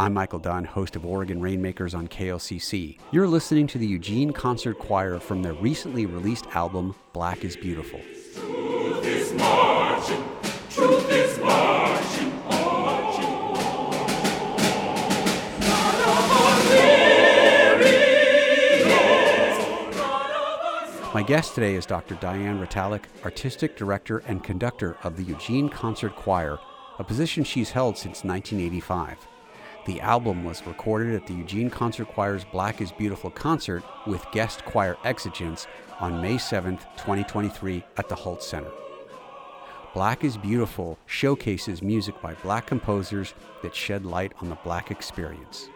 I'm Michael Dunn, host of Oregon Rainmakers on KLCC. You're listening to the Eugene Concert Choir from their recently released album, Black is Beautiful. Truth is marching, truth is marching, marching on. God of our lyrics, God of our My guest today is Dr. Diane Retallack, Artistic Director and Conductor of the Eugene Concert Choir, a position she's held since 1985. The album was recorded at the Eugene Concert Choir's Black is Beautiful concert with guest choir Exigence on May 7, 2023, at the Hult Center. Black is Beautiful showcases music by black composers that shed light on the black experience.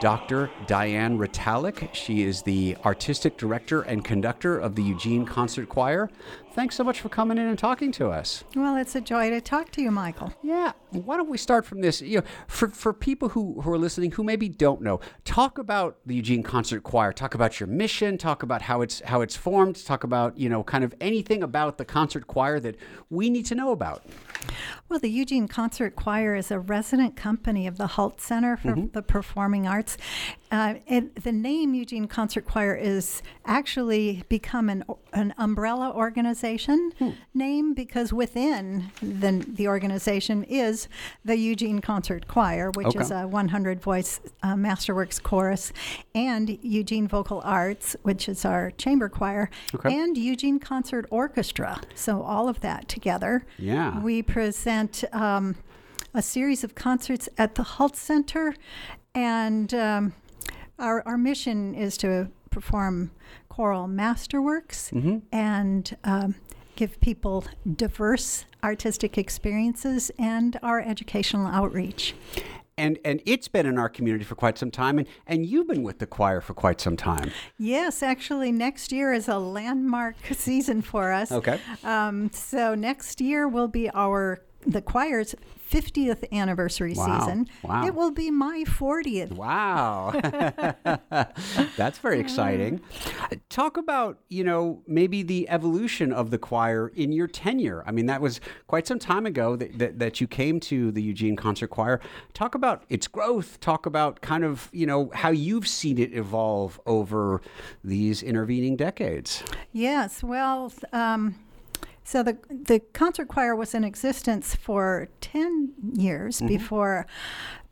Dr. Diane Retallack. She is the artistic director and conductor of the Eugene Concert Choir. Thanks so much for coming in and talking to us. Well, it's a joy to talk to you, Michael. Yeah, why don't we start from this? You know, for, for people who, who are listening who maybe don't know, talk about the Eugene Concert Choir. Talk about your mission. Talk about how it's how it's formed. Talk about you know kind of anything about the concert choir that we need to know about. Well, the Eugene Concert Choir is a resident company of the Hult Center for mm-hmm. the Performing Arts. Uh, and the name Eugene Concert Choir is actually become an, an umbrella organization name because within the, the organization is the Eugene Concert Choir, which is a 100 voice uh, Masterworks chorus, and Eugene Vocal Arts, which is our chamber choir, Okay. and Eugene Concert Orchestra. So all of that together. Yeah. We present um, a series of concerts at the Hult Center, and um, our, our mission is to perform choral masterworks and um, give people diverse artistic experiences and our educational outreach. And and it's been in our community for quite some time, and, and you've been with the choir for quite some time. Yes, actually, next year is a landmark season for us. Okay. Um, so next year will be our the choir's 50th anniversary Wow. season. Wow. It will be my 40th. Wow. That's very exciting. Talk about, you know, maybe the evolution of the choir in your tenure. I mean, that was quite some time ago that, that, that you came to the Eugene Concert Choir. Talk about its growth. Talk about kind of, you know, how you've seen it evolve over these intervening decades. Yes, well, um, so the the concert choir was in existence for ten years Mm-hmm. before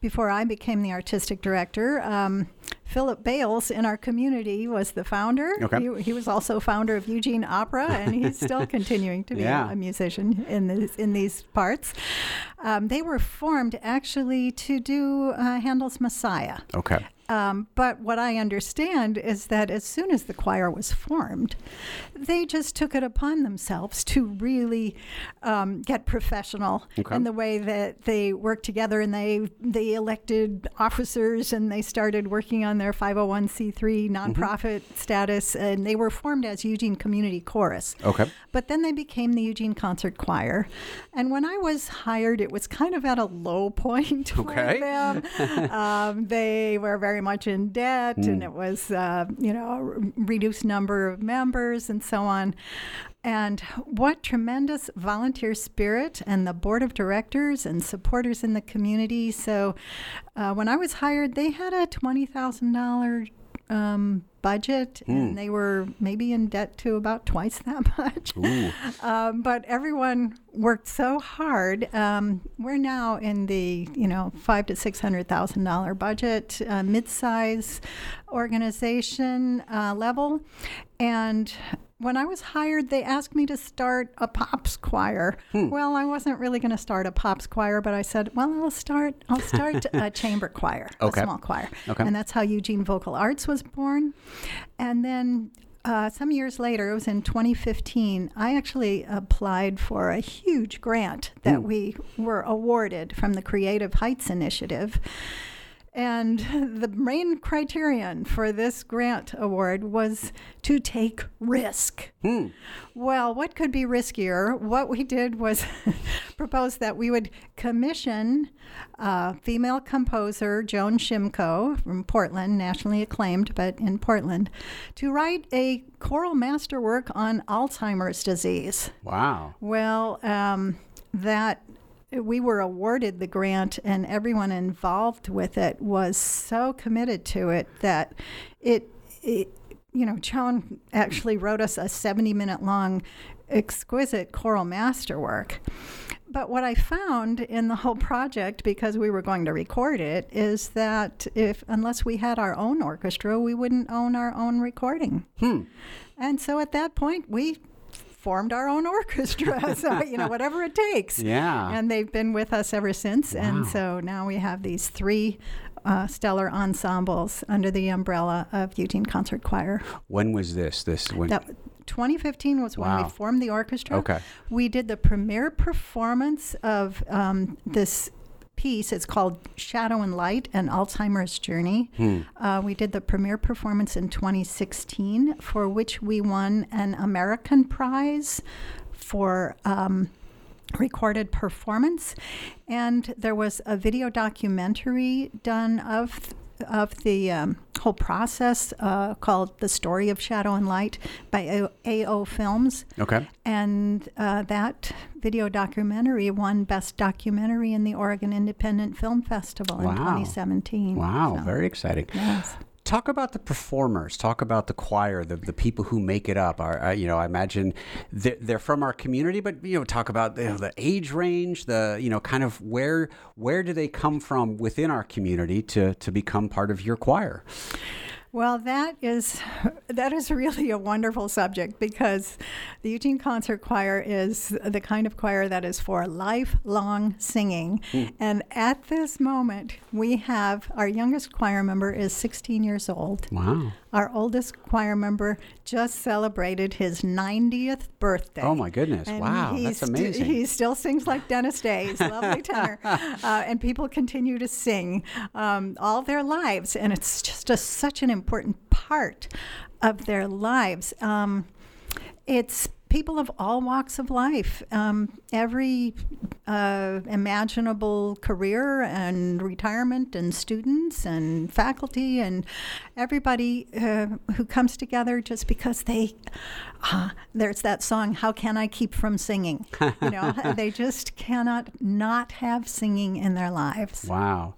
before I became the artistic director. Um, Philip Bales in our community was the founder. Okay. He, he was also founder of Eugene Opera, and he's still continuing to be Yeah. a musician in this, in these parts. Um, they were formed actually to do uh, Handel's Messiah. Okay. Um, but what I understand is that as soon as the choir was formed, they just took it upon themselves to really um, get professional Okay. in the way that they worked together and they they elected officers and they started working on their 501c3 nonprofit status and they were formed as Eugene Community Chorus. Okay. But then they became the Eugene Concert Choir. And when I was hired, it was kind of at a low point Okay. for them. um, they were very much in debt, and it was, uh, you know, a reduced number of members and so on. And what tremendous volunteer spirit and the board of directors and supporters in the community. So uh, when I was hired, they had a $20,000 um, budget, and they were maybe in debt to about twice that much. Um, but everyone worked so hard. Um, we're now in the you know five to six hundred thousand dollar budget, uh, mid-size organization uh, level, and when I was hired, they asked me to start a pops choir. Well, I wasn't really going to start a pops choir, but I said, "Well, I'll start. I'll start a chamber choir, Okay. a small choir." Okay. And that's how Eugene Vocal Arts was born. And then uh, some years later, it was in 2015, I actually applied for a huge grant that we were awarded from the Creative Heights Initiative. And the main criterion for this grant award was to take risk. Well, what could be riskier? What we did was propose that we would commission uh, female composer Joan Szymko from Portland, nationally acclaimed, but in Portland, to write a choral masterwork on Alzheimer's disease. Wow. Well, um, that we were awarded the grant, and everyone involved with it was so committed to it that it, it you know, Joan actually wrote us a 70 minute long, exquisite choral masterwork. But what I found in the whole project, because we were going to record it, is that if unless we had our own orchestra, we wouldn't own our own recording. Hmm. And so at that point, we formed our own orchestra. so you know, whatever it takes. Yeah. And they've been with us ever since. And so now we have these three. Uh, stellar ensembles under the umbrella of Eugene Concert Choir. When was this? This when? That 2015 was when Wow. we formed the orchestra. Okay. We did the premiere performance of um, this piece. It's called Shadow and Light An Alzheimer's Journey. Hmm. Uh, we did the premiere performance in 2016, for which we won an American Prize for. Um, recorded performance and there was a video documentary done of of the um, whole process uh, called the story of shadow and light by ao films Okay. and uh, that video documentary won Best Documentary in the Oregon Independent Film Festival Wow. in 2017. Wow. So, Very exciting. Yes. Talk about the performers. Talk about the choir, the, the people who make it up. Are, you know, I imagine they're, they're from our community, but you know, talk about you know, the age range, the you know, kind of where where do they come from within our community to to become part of your choir? Well, that is that is really a wonderful subject because the Eugene Concert Choir is the kind of choir that is for lifelong singing. Hmm. And at this moment, we have our youngest choir member is 16 years old. Wow. Our oldest choir member just celebrated his 90th birthday. Oh my goodness! And wow, that's st- amazing. he still sings like Dennis Day. He's a lovely tenor. Uh, and people continue to sing um, all their lives. And it's just a, such an important part of their lives. Um, it's people of all walks of life, um, every uh, imaginable career and retirement, and students and faculty, and everybody uh, who comes together just because they. Uh, there's that song, "How Can I Keep from Singing?" You know, they just cannot not have singing in their lives. Wow.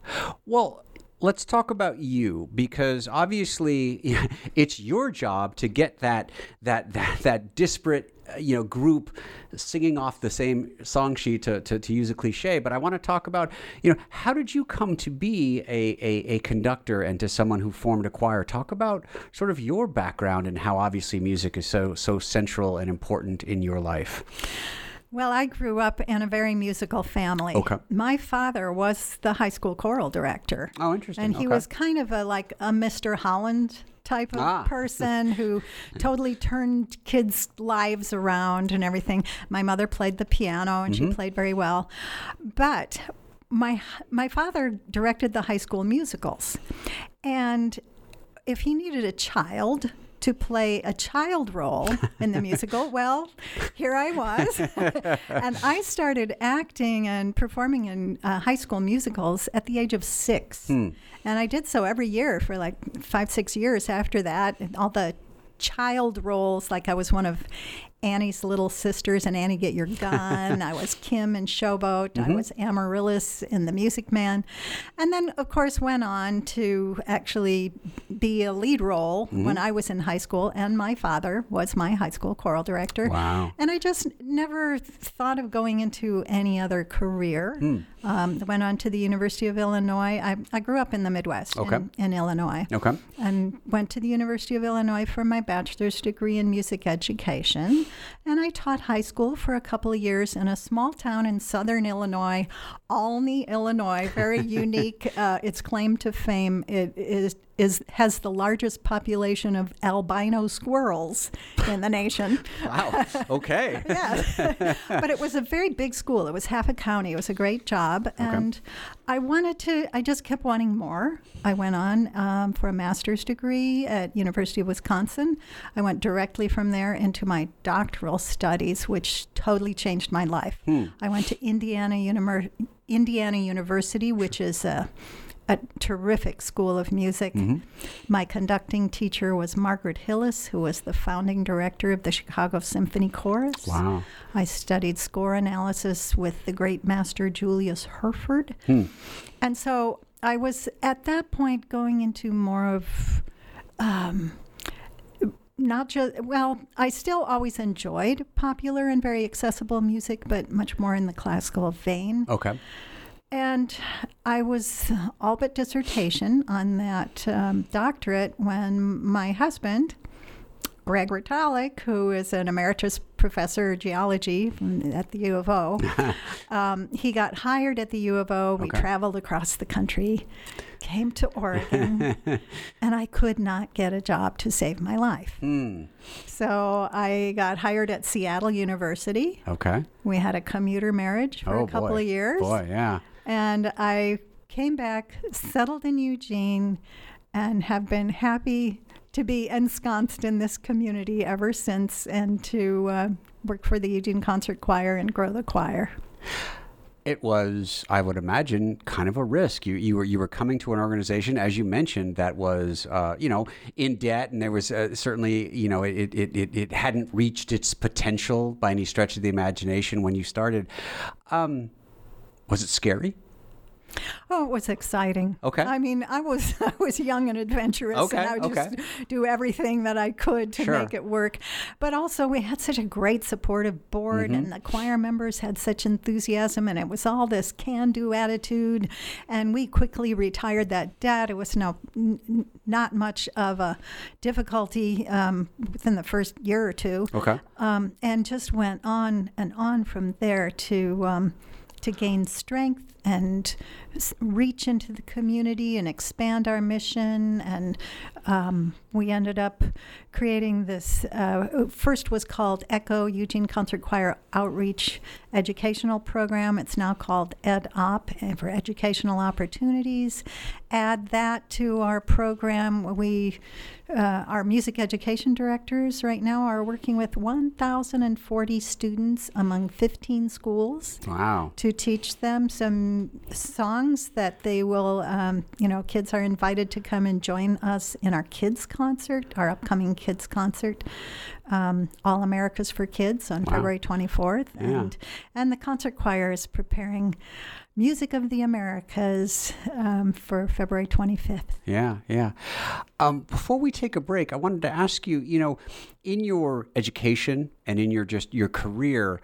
Well, let's talk about you because obviously it's your job to get that that that, that disparate you know group singing off the same song sheet to, to, to use a cliche but i want to talk about you know how did you come to be a, a, a conductor and to someone who formed a choir talk about sort of your background and how obviously music is so so central and important in your life Well, I grew up in a very musical family. Okay. My father was the high school choral director. Oh, interesting. And he Okay. was kind of a like a Mr. Holland type of Ah. person who totally turned kids' lives around and everything. My mother played the piano and Mm-hmm. she played very well. But my my father directed the high school musicals. And if he needed a child to play a child role in the musical, well, here I was. and I started acting and performing in uh, high school musicals at the age of six. And I did so every year for like five, six years after that. And all the child roles, like I was one of Annie's little sisters and Annie Get Your Gun. I was Kim in Showboat. I mm-hmm. was Amaryllis in The Music Man. And then, of course, went on to actually be a lead role mm-hmm. when I was in high school. And my father was my high school choral director. Wow. And I just never thought of going into any other career. Hmm. Um, went on to the University of Illinois. I, I grew up in the Midwest Okay. in, in Illinois okay and went to the University of Illinois for my bachelor's degree in music education. And I taught high school for a couple of years in a small town in southern Illinois, Olney, Illinois. Very unique. Uh, its claim to fame it is is has the largest population of albino squirrels in the nation. Wow. Okay. yeah. but it was a very big school. It was half a county. It was a great job. And I wanted to, I just kept wanting more. I went on um, for a master's degree at University of Wisconsin. I went directly from there into my doctoral studies, which totally changed my life. I went to Indiana, Unimer- Indiana University, which is a a terrific school of music. My conducting teacher was Margaret Hillis, who was the founding director of the Chicago Symphony Chorus. Wow. I studied score analysis with the great master Julius Herford. And so I was at that point going into more of um, not just, well, I still always enjoyed popular and very accessible music, but much more in the classical vein. Okay. And I was all but dissertation on that um, doctorate when my husband, Greg Retallack, who is an emeritus professor of geology at the U of O, um, he got hired at the U of O. We Okay. traveled across the country, came to Oregon, and I could not get a job to save my life. Hmm. So I got hired at Seattle University. Okay. We had a commuter marriage for oh a couple boy. of years. Boy, yeah. And I came back, settled in Eugene, and have been happy to be ensconced in this community ever since and to uh, work for the Eugene Concert Choir and grow the choir. It was, I would imagine, kind of a risk. You you were you were coming to an organization, as you mentioned, that was uh, you know in debt, and there was uh, certainly you know it, it it it hadn't reached its potential by any stretch of the imagination when you started. Um, was it scary? Oh, it was exciting. Okay. I mean, I was I was young and adventurous, Okay, and I would just do everything that I could to Sure. make it work. But also, we had such a great supportive board, Mm-hmm. and the choir members had such enthusiasm, and it was all this can-do attitude. And we quickly retired that debt. It was no n- not much of a difficulty um, within the first year or two Okay. um, and just went on and on from there to um, to gain strength and reach into the community and expand our mission. And um, we ended up creating this. Uh, first was called Echo Eugene Concert Choir Outreach Educational Program. It's now called EdOp uh, for Educational Opportunities. Add that to our program. We uh, our music education directors right now are working with 1,040 students among 15 schools Wow. to teach them some songs that they will, um, you know, kids are invited to come and join us in our kids concert, our upcoming kids concert, um, All America's for Kids on Wow. February 24th. Yeah. And, and the concert choir is preparing Music of the Americas um, for February 25th. Yeah, yeah. Um, before we take a break, I wanted to ask you, you know, in your education and in your just your career,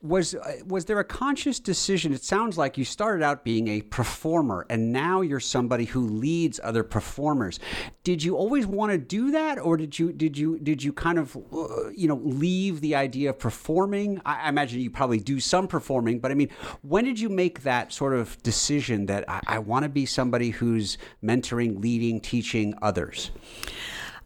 was uh, was there a conscious decision? It sounds like you started out being a performer, and now you're somebody who leads other performers. Did you always want to do that, or did you did you did you kind of uh, you know leave the idea of performing? I, imagine you probably do some performing, but I mean, when did you make that sort of decision that I, I want to be somebody who's mentoring, leading, teaching others?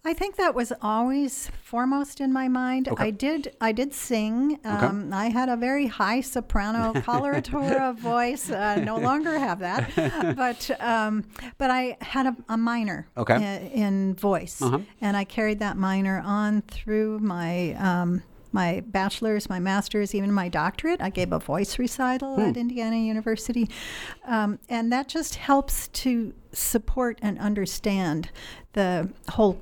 I think that was always foremost in my mind. Okay. I did I did sing. Um, I had a very high soprano coloratura voice. Uh, no longer have that, but um, but I had a, a minor Okay. i- in voice, Uh-huh. and I carried that minor on through my. Um, my bachelor's, my master's, even my doctorate. I gave a voice recital at Indiana University. Um, and that just helps to support and understand the whole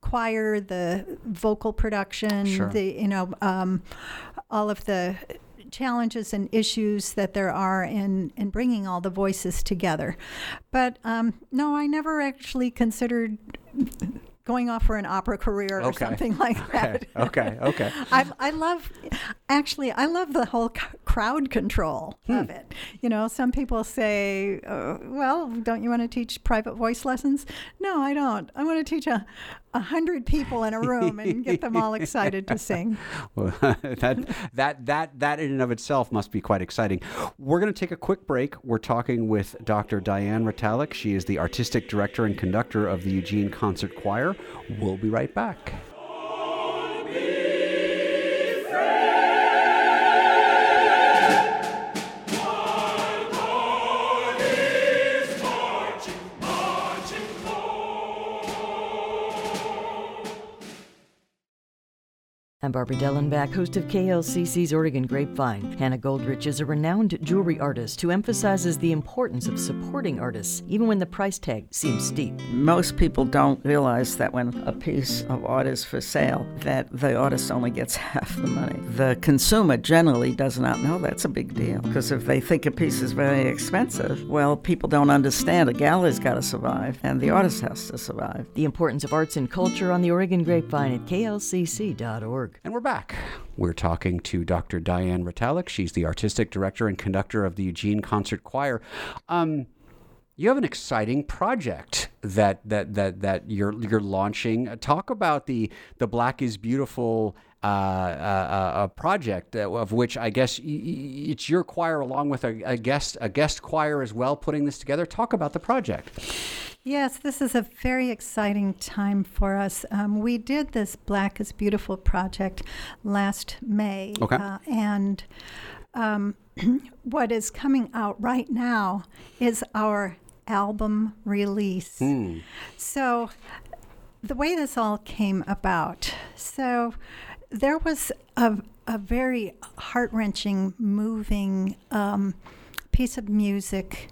choir, the vocal production, Sure. the, you know, um, all of the challenges and issues that there are in, in bringing all the voices together. But um, no, I never actually considered going off for an opera career or Okay. something like that. Okay, okay. I, I love, actually, I love the whole c- crowd control of it. You know, some people say, uh, well, don't you want to teach private voice lessons? No, I don't. I want to teach a, a hundred people in a room and get them all excited to sing. Well, that that that that in and of itself must be quite exciting. We're going to take a quick break. We're talking with Dr. Diane Retallack. She is the artistic director and conductor of the Eugene Concert Choir. We'll be right back. I'm Barbara Dellenbach, host of KLCC's Oregon Grapevine. Hannah Goldrich is a renowned jewelry artist who emphasizes the importance of supporting artists, even when the price tag seems steep. Most people don't realize that when a piece of art is for sale, that the artist only gets half the money. The consumer generally does not know that's a big deal because if they think a piece is very expensive, well, people don't understand a gallery's got to survive and the artist has to survive. The importance of arts and culture on the Oregon Grapevine at klcc.org. And we're back. We're talking to Dr. Diane Retallack. She's the artistic director and conductor of the Eugene Concert Choir. Um, you have an exciting project that that that that you're you're launching. Uh, Talk about the the Black is Beautiful uh, uh, uh, project uh, of which I guess it's your choir along with a, a guest a guest choir as well putting this together. Talk about the project. Yes, this is a very exciting time for us. Um, we did this Black is Beautiful project last May. Okay. Uh, and um, what is coming out right now is our album release. So, the way this all came about, so there was a, a very heart wrenching, moving um, piece of music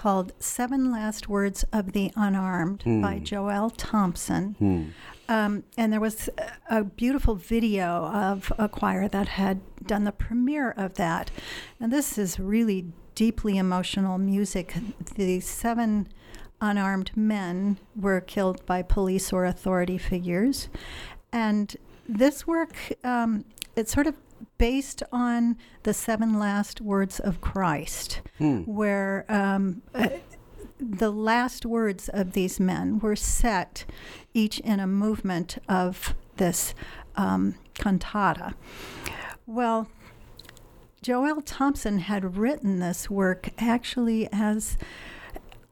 called Seven Last Words of the Unarmed by Joel Thompson. Um, and there was a a beautiful video of a choir that had done the premiere of that. And this is really deeply emotional music. The seven unarmed men were killed by police or authority figures. And this work, um, it's sort of based on the seven last words of Christ, where um, uh, the last words of these men were set each in a movement of this um, cantata. Well, Joel Thompson had written this work actually as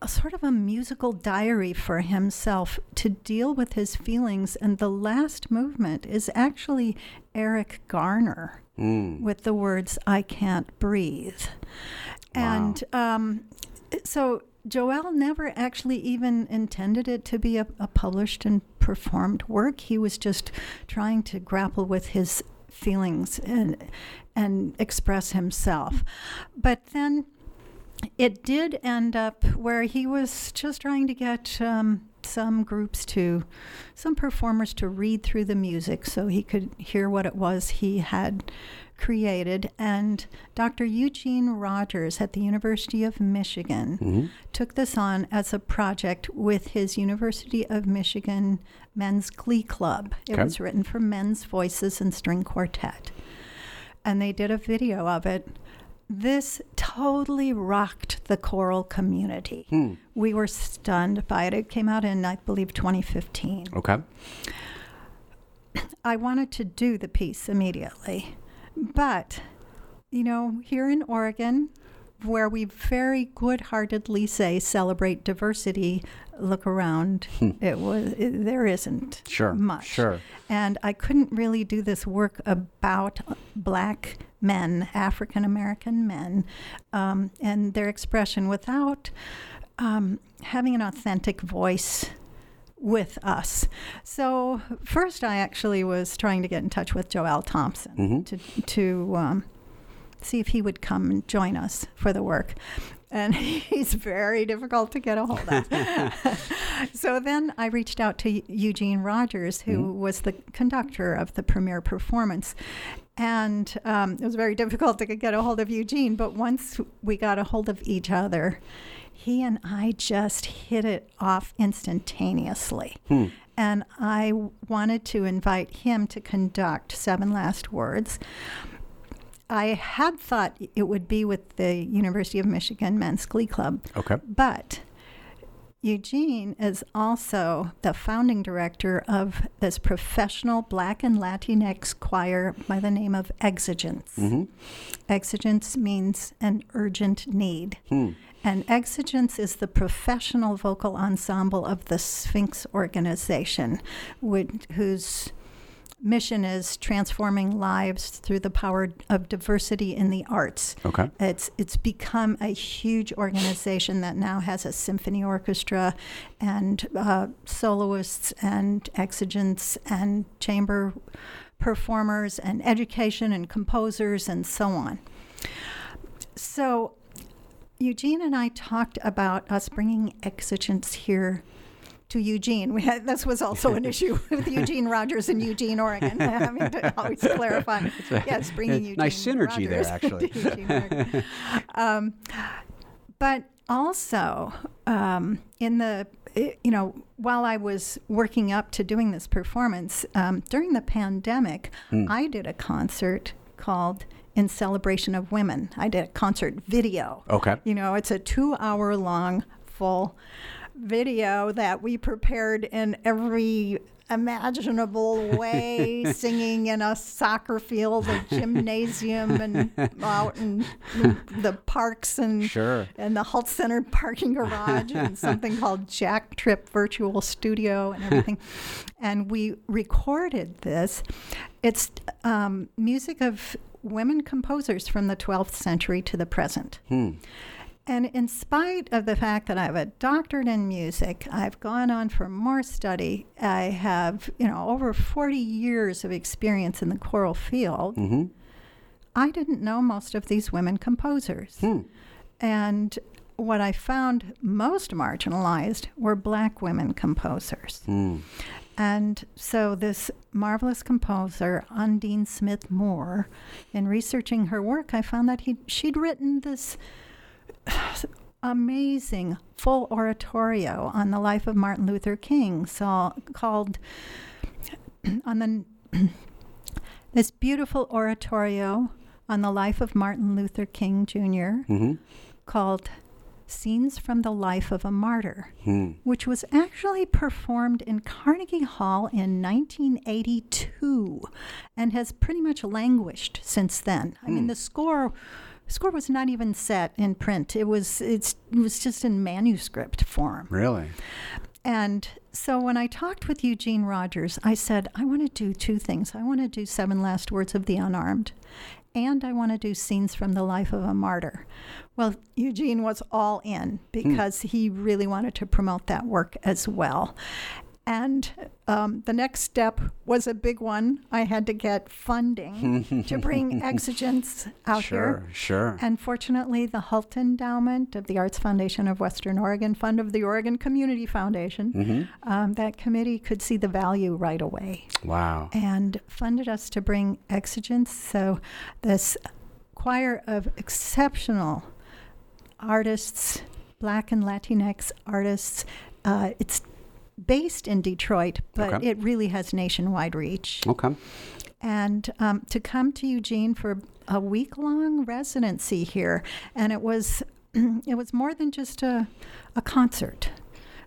a sort of a musical diary for himself to deal with his feelings. And the last movement is actually Eric Garner with the words, I can't breathe. And um, so Joel never actually even intended it to be a, a published and performed work. He was just trying to grapple with his feelings and and express himself. But then it did end up where he was just trying to get um, some groups to, some performers to read through the music so he could hear what it was he had created. And Dr. Eugene Rogers at the University of Michigan took this on as a project with his University of Michigan Men's Glee Club. It Okay. was written for men's voices and string quartet. And they did a video of it. This totally rocked the choral community. Hmm. We were stunned by it. It came out in, I believe, 2015. Okay. I wanted to do the piece immediately. But, you know, here in Oregon, where we very good heartedly say celebrate diversity, look around, hmm. it was it, there isn't Sure, much. sure. And I couldn't really do this work about black men, African American men, um, and their expression without um, having an authentic voice with us. So first, I actually was trying to get in touch with Joel Thompson to to um, see if he would come and join us for the work. And he's very difficult to get a hold of. so then I reached out to Eugene Rogers, who was the conductor of the premiere performance. And um, it was very difficult to get a hold of Eugene, but once we got a hold of each other, he and I just hit it off instantaneously. And I wanted to invite him to conduct Seven Last Words. I had thought it would be with the University of Michigan Men's Glee Club, Okay. but Eugene is also the founding director of this professional Black and Latinx choir by the name of Exigence. Mm-hmm. Exigence means an urgent need. Hmm. And Exigence is the professional vocal ensemble of the Sphinx organization, which, whose mission is transforming lives through the power of diversity in the arts. Okay. It's it's become a huge organization that now has a symphony orchestra and uh, soloists and Exigence and chamber performers and education and composers and so on. So Eugene and I talked about us bringing Exigence here to Eugene. We had, this was also an issue with Eugene Rogers in Eugene, Oregon. I mean, to always clarify. Yes, bringing Eugene. nice synergy there, actually. Eugene, um, but also um, in the you know while I was working up to doing this performance um, during the pandemic, I did a concert called "In Celebration of Women." I did a concert video. Okay. You know, it's a two-hour long full video that we prepared in every imaginable way, singing in a soccer field, a gymnasium, and out in the parks and Sure. and the Hult Center parking garage and something called JackTrip Virtual Studio and everything. and we recorded this. It's um, music of women composers from the 12th century to the present. And in spite of the fact that I have a doctorate in music, I've gone on for more study. I have, you know, over 40 years of experience in the choral field. Mm-hmm. I didn't know most of these women composers. Hmm. And what I found most marginalized were black women composers. Hmm. And so, this marvelous composer, Undine Smith Moore, in researching her work, I found that he, she'd written this amazing full oratorio on the life of Martin Luther King, so called on the this beautiful oratorio on the life of Martin Luther King Jr. Mm-hmm. called Scenes from the Life of a Martyr, hmm. which was actually performed in Carnegie Hall in 1982 and has pretty much languished since then. I mean, hmm. the score score was not even set in print. It was it's it was just in manuscript form. Really? And so when I talked with Eugene Rogers, I said, I want to do two things. I want to do Seven Last Words of the Unarmed, and I want to do Scenes from the Life of a Martyr. Well, Eugene was all in hmm. because he really wanted to promote that work as well. And um, the next step was a big one. I had to get funding to bring Exigence out here. Sure, sure. And fortunately, the Hult Endowment of the Arts Foundation of Western Oregon, fund of the Oregon Community Foundation, um, that committee could see the value right away Wow. and funded us to bring Exigence. So, this choir of exceptional artists, Black and Latinx artists, uh, it's based in Detroit, but Okay. it really has nationwide reach Okay. and um, to come to Eugene for a week long residency here, and it was it was more than just a a concert.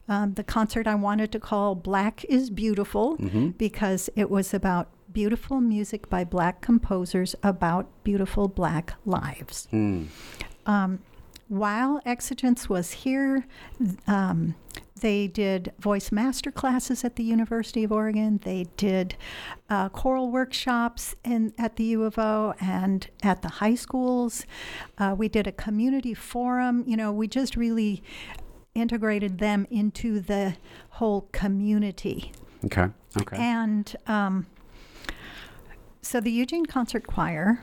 Um, the concert I wanted to call "Black is Beautiful" because it was about beautiful music by black composers about beautiful black lives. Um, while Exigence was here, um, they did voice master classes at the University of Oregon. They did uh, choral workshops in at the U of O and at the high schools. Uh, we did a community forum. You know, we just really integrated them into the whole community. Okay. Okay. And um, so the Eugene Concert Choir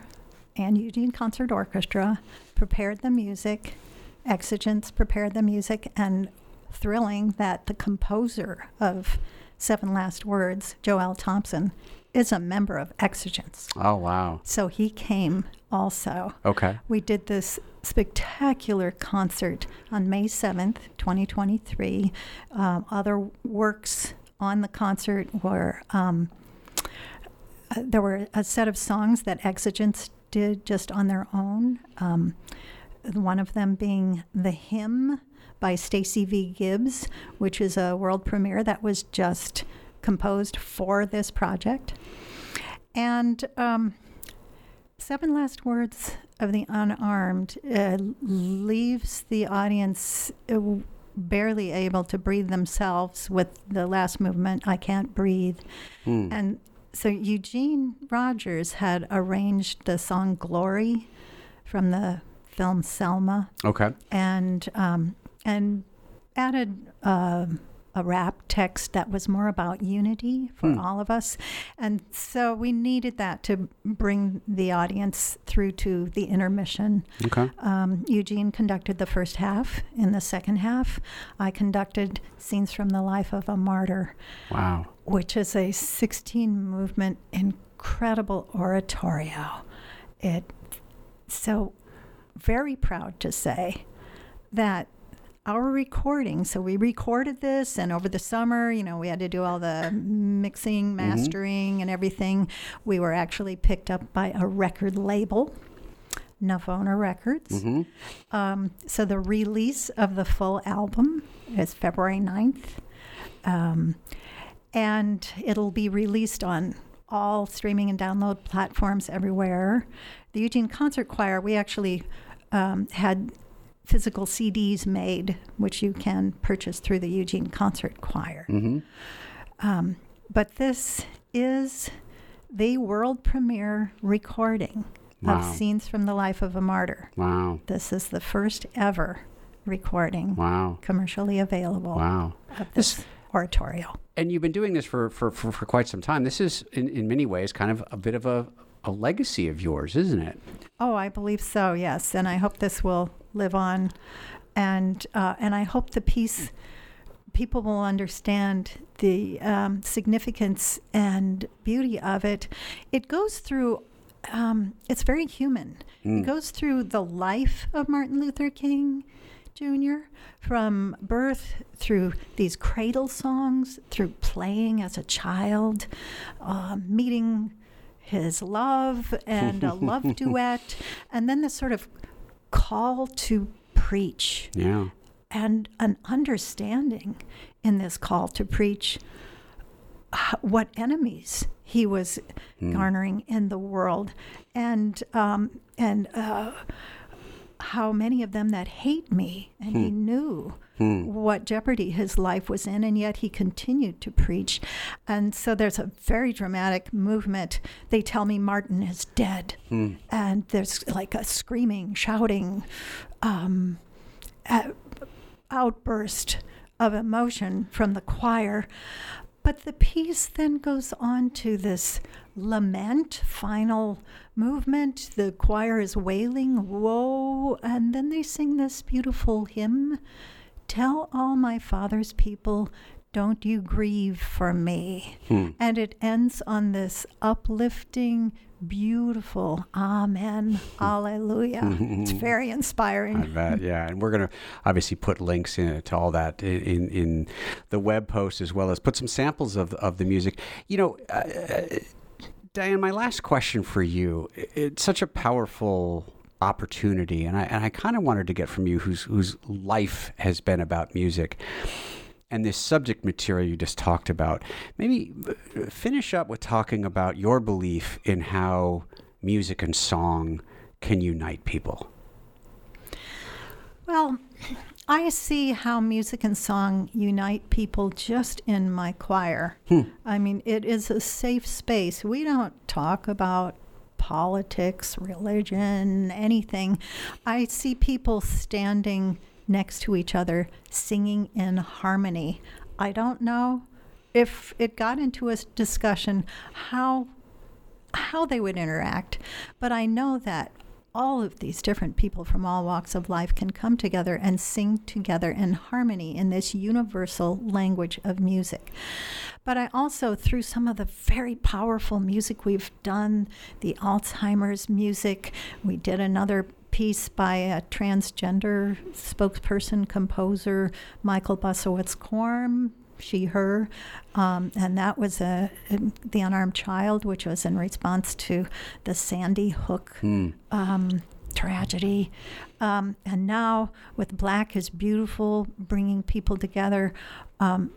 and Eugene Concert Orchestra prepared the music, Exigence prepared the music, and thrilling that the composer of Seven Last Words, Joel Thompson, is a member of Exigence. oh wow. So he came also. Okay. We did this spectacular concert on May 7th, 2023. Um, other works on the concert were um, uh, there were a set of songs that Exigence did just on their own. Um, one of them being The Hymn by Stacey V. Gibbs, which is a world premiere that was just composed for this project. And um, Seven Last Words of the Unarmed uh, leaves the audience uh, barely able to breathe themselves with the last movement, I Can't Breathe. Hmm. And so Eugene Rogers had arranged the song Glory from the film Selma Okay. and um, and added uh, a rap text that was more about unity for Hmm. all of us, and so we needed that to bring the audience through to the intermission. Okay. Um, Eugene conducted the first half. In the second half, I conducted scenes from the life of a martyr Wow. which is a 16 movement incredible oratorio. It so very proud to say that our recording so we recorded this and over the summer you know we had to do all the mixing mastering and everything we were actually picked up by a record label Navona Records. hmm Um, so the release of the full album is February 9th. Um, and it'll be released on all streaming and download platforms everywhere. The Eugene Concert Choir, we actually um, had physical CDs made, which you can purchase through the Eugene Concert Choir. hmm Um, but this is the world premiere recording Wow. of Scenes from the Life of a Martyr. Wow. This is the first ever recording Wow. commercially available Wow. of this oratorio. And you've been doing this for, for, for, for quite some time. This is, in, in many ways, kind of a bit of a, a legacy of yours, isn't it? Oh, I believe so. Yes, and I hope this will live on, and uh, and I hope the piece people will understand the um, significance and beauty of it. It goes through. Um, it's very human. Mm. It goes through the life of Martin Luther King Jr. from birth through these cradle songs, through playing as a child, um, meeting his love and a love duet, and then the sort of call to preach. Yeah. and an understanding in this call to preach what enemies he was garnering in the world. And um, and uh, how many of them that hate me and he knew what jeopardy his life was in and yet he continued to preach and so there's a very dramatic movement they tell me martin is dead and there's like a screaming shouting um, uh, outburst of emotion from the choir. But the piece then goes on to this lament, final movement. The choir is wailing, Woe! And then they sing this beautiful hymn Tell all my father's people, don't you grieve for me. Hmm. And it ends on this uplifting, beautiful Amen, hmm. Alleluia. it's hmm. very inspiring. I bet, yeah. And we're going to obviously put links in to all that in, in, in the web post as well as put some samples of, of the music. You know, uh, uh Diane, my last question for you it's such a powerful opportunity, and I, and I kind of wanted to get from you whose, whose life has been about music. And this subject material you just talked about, maybe uh, finish up with talking about your belief in how music and song can unite people. Well, I see how music and song unite people just in my choir. I mean, it is a safe space. We don't talk about politics, religion, anything. I see people standing next to each other singing in harmony. I don't know if it got into a discussion how how they would interact. But I know that all of these different people from all walks of life can come together and sing together in harmony in this universal language of music. But I also, through some of the very powerful music we've done, the Alzheimer's music, we did another piece by a transgender spokesperson, composer, Michael Bussewitz-Quarm, she, her, um, and that was a, the unarmed child, which was in response to the Sandy Hook um, tragedy. Um, and now with Black is Beautiful, bringing people together um,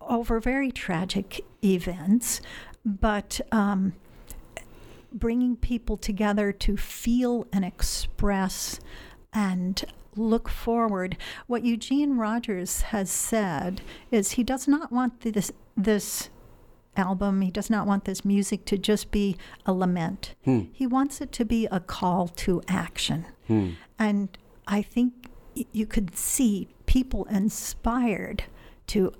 over very tragic events, but um, bringing people together to feel and express and look forward. What Eugene Rogers has said is he does not want this this album, he does not want this music to just be a lament. Hmm. He wants it to be a call to action. Hmm. And I think you could see people inspired to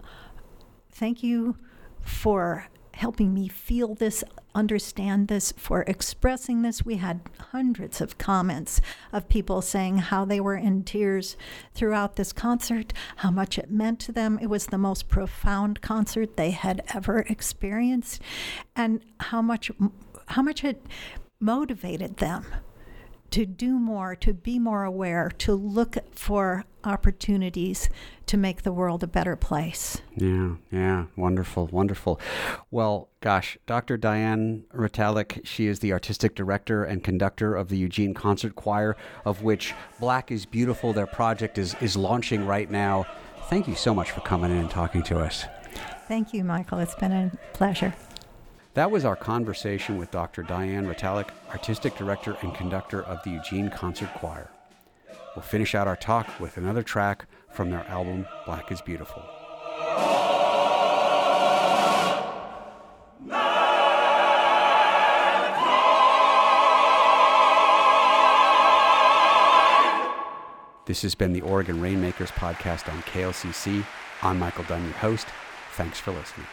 thank you for helping me feel this, understand this, for expressing this. We had hundreds of comments of people saying how they were in tears throughout this concert, how much it meant to them. It was the most profound concert they had ever experienced, and how much how much it motivated them to do more, to be more aware, to look for opportunities to make the world a better place. Yeah, yeah, wonderful, wonderful. Well, gosh, Dr. Diane Retallack, she is the artistic director and conductor of the Eugene Concert Choir, of which Black is Beautiful, their project, is, is launching right now. Thank you so much for coming in and talking to us. Thank you, Michael. It's been a pleasure. That was our conversation with Dr. Diane Retallack, artistic director and conductor of the Eugene Concert Choir. We'll finish out our talk with another track from their album Black is Beautiful. This has been the Oregon Rainmakers podcast on KLCC. I'm Michael Dunn, your host. Thanks for listening.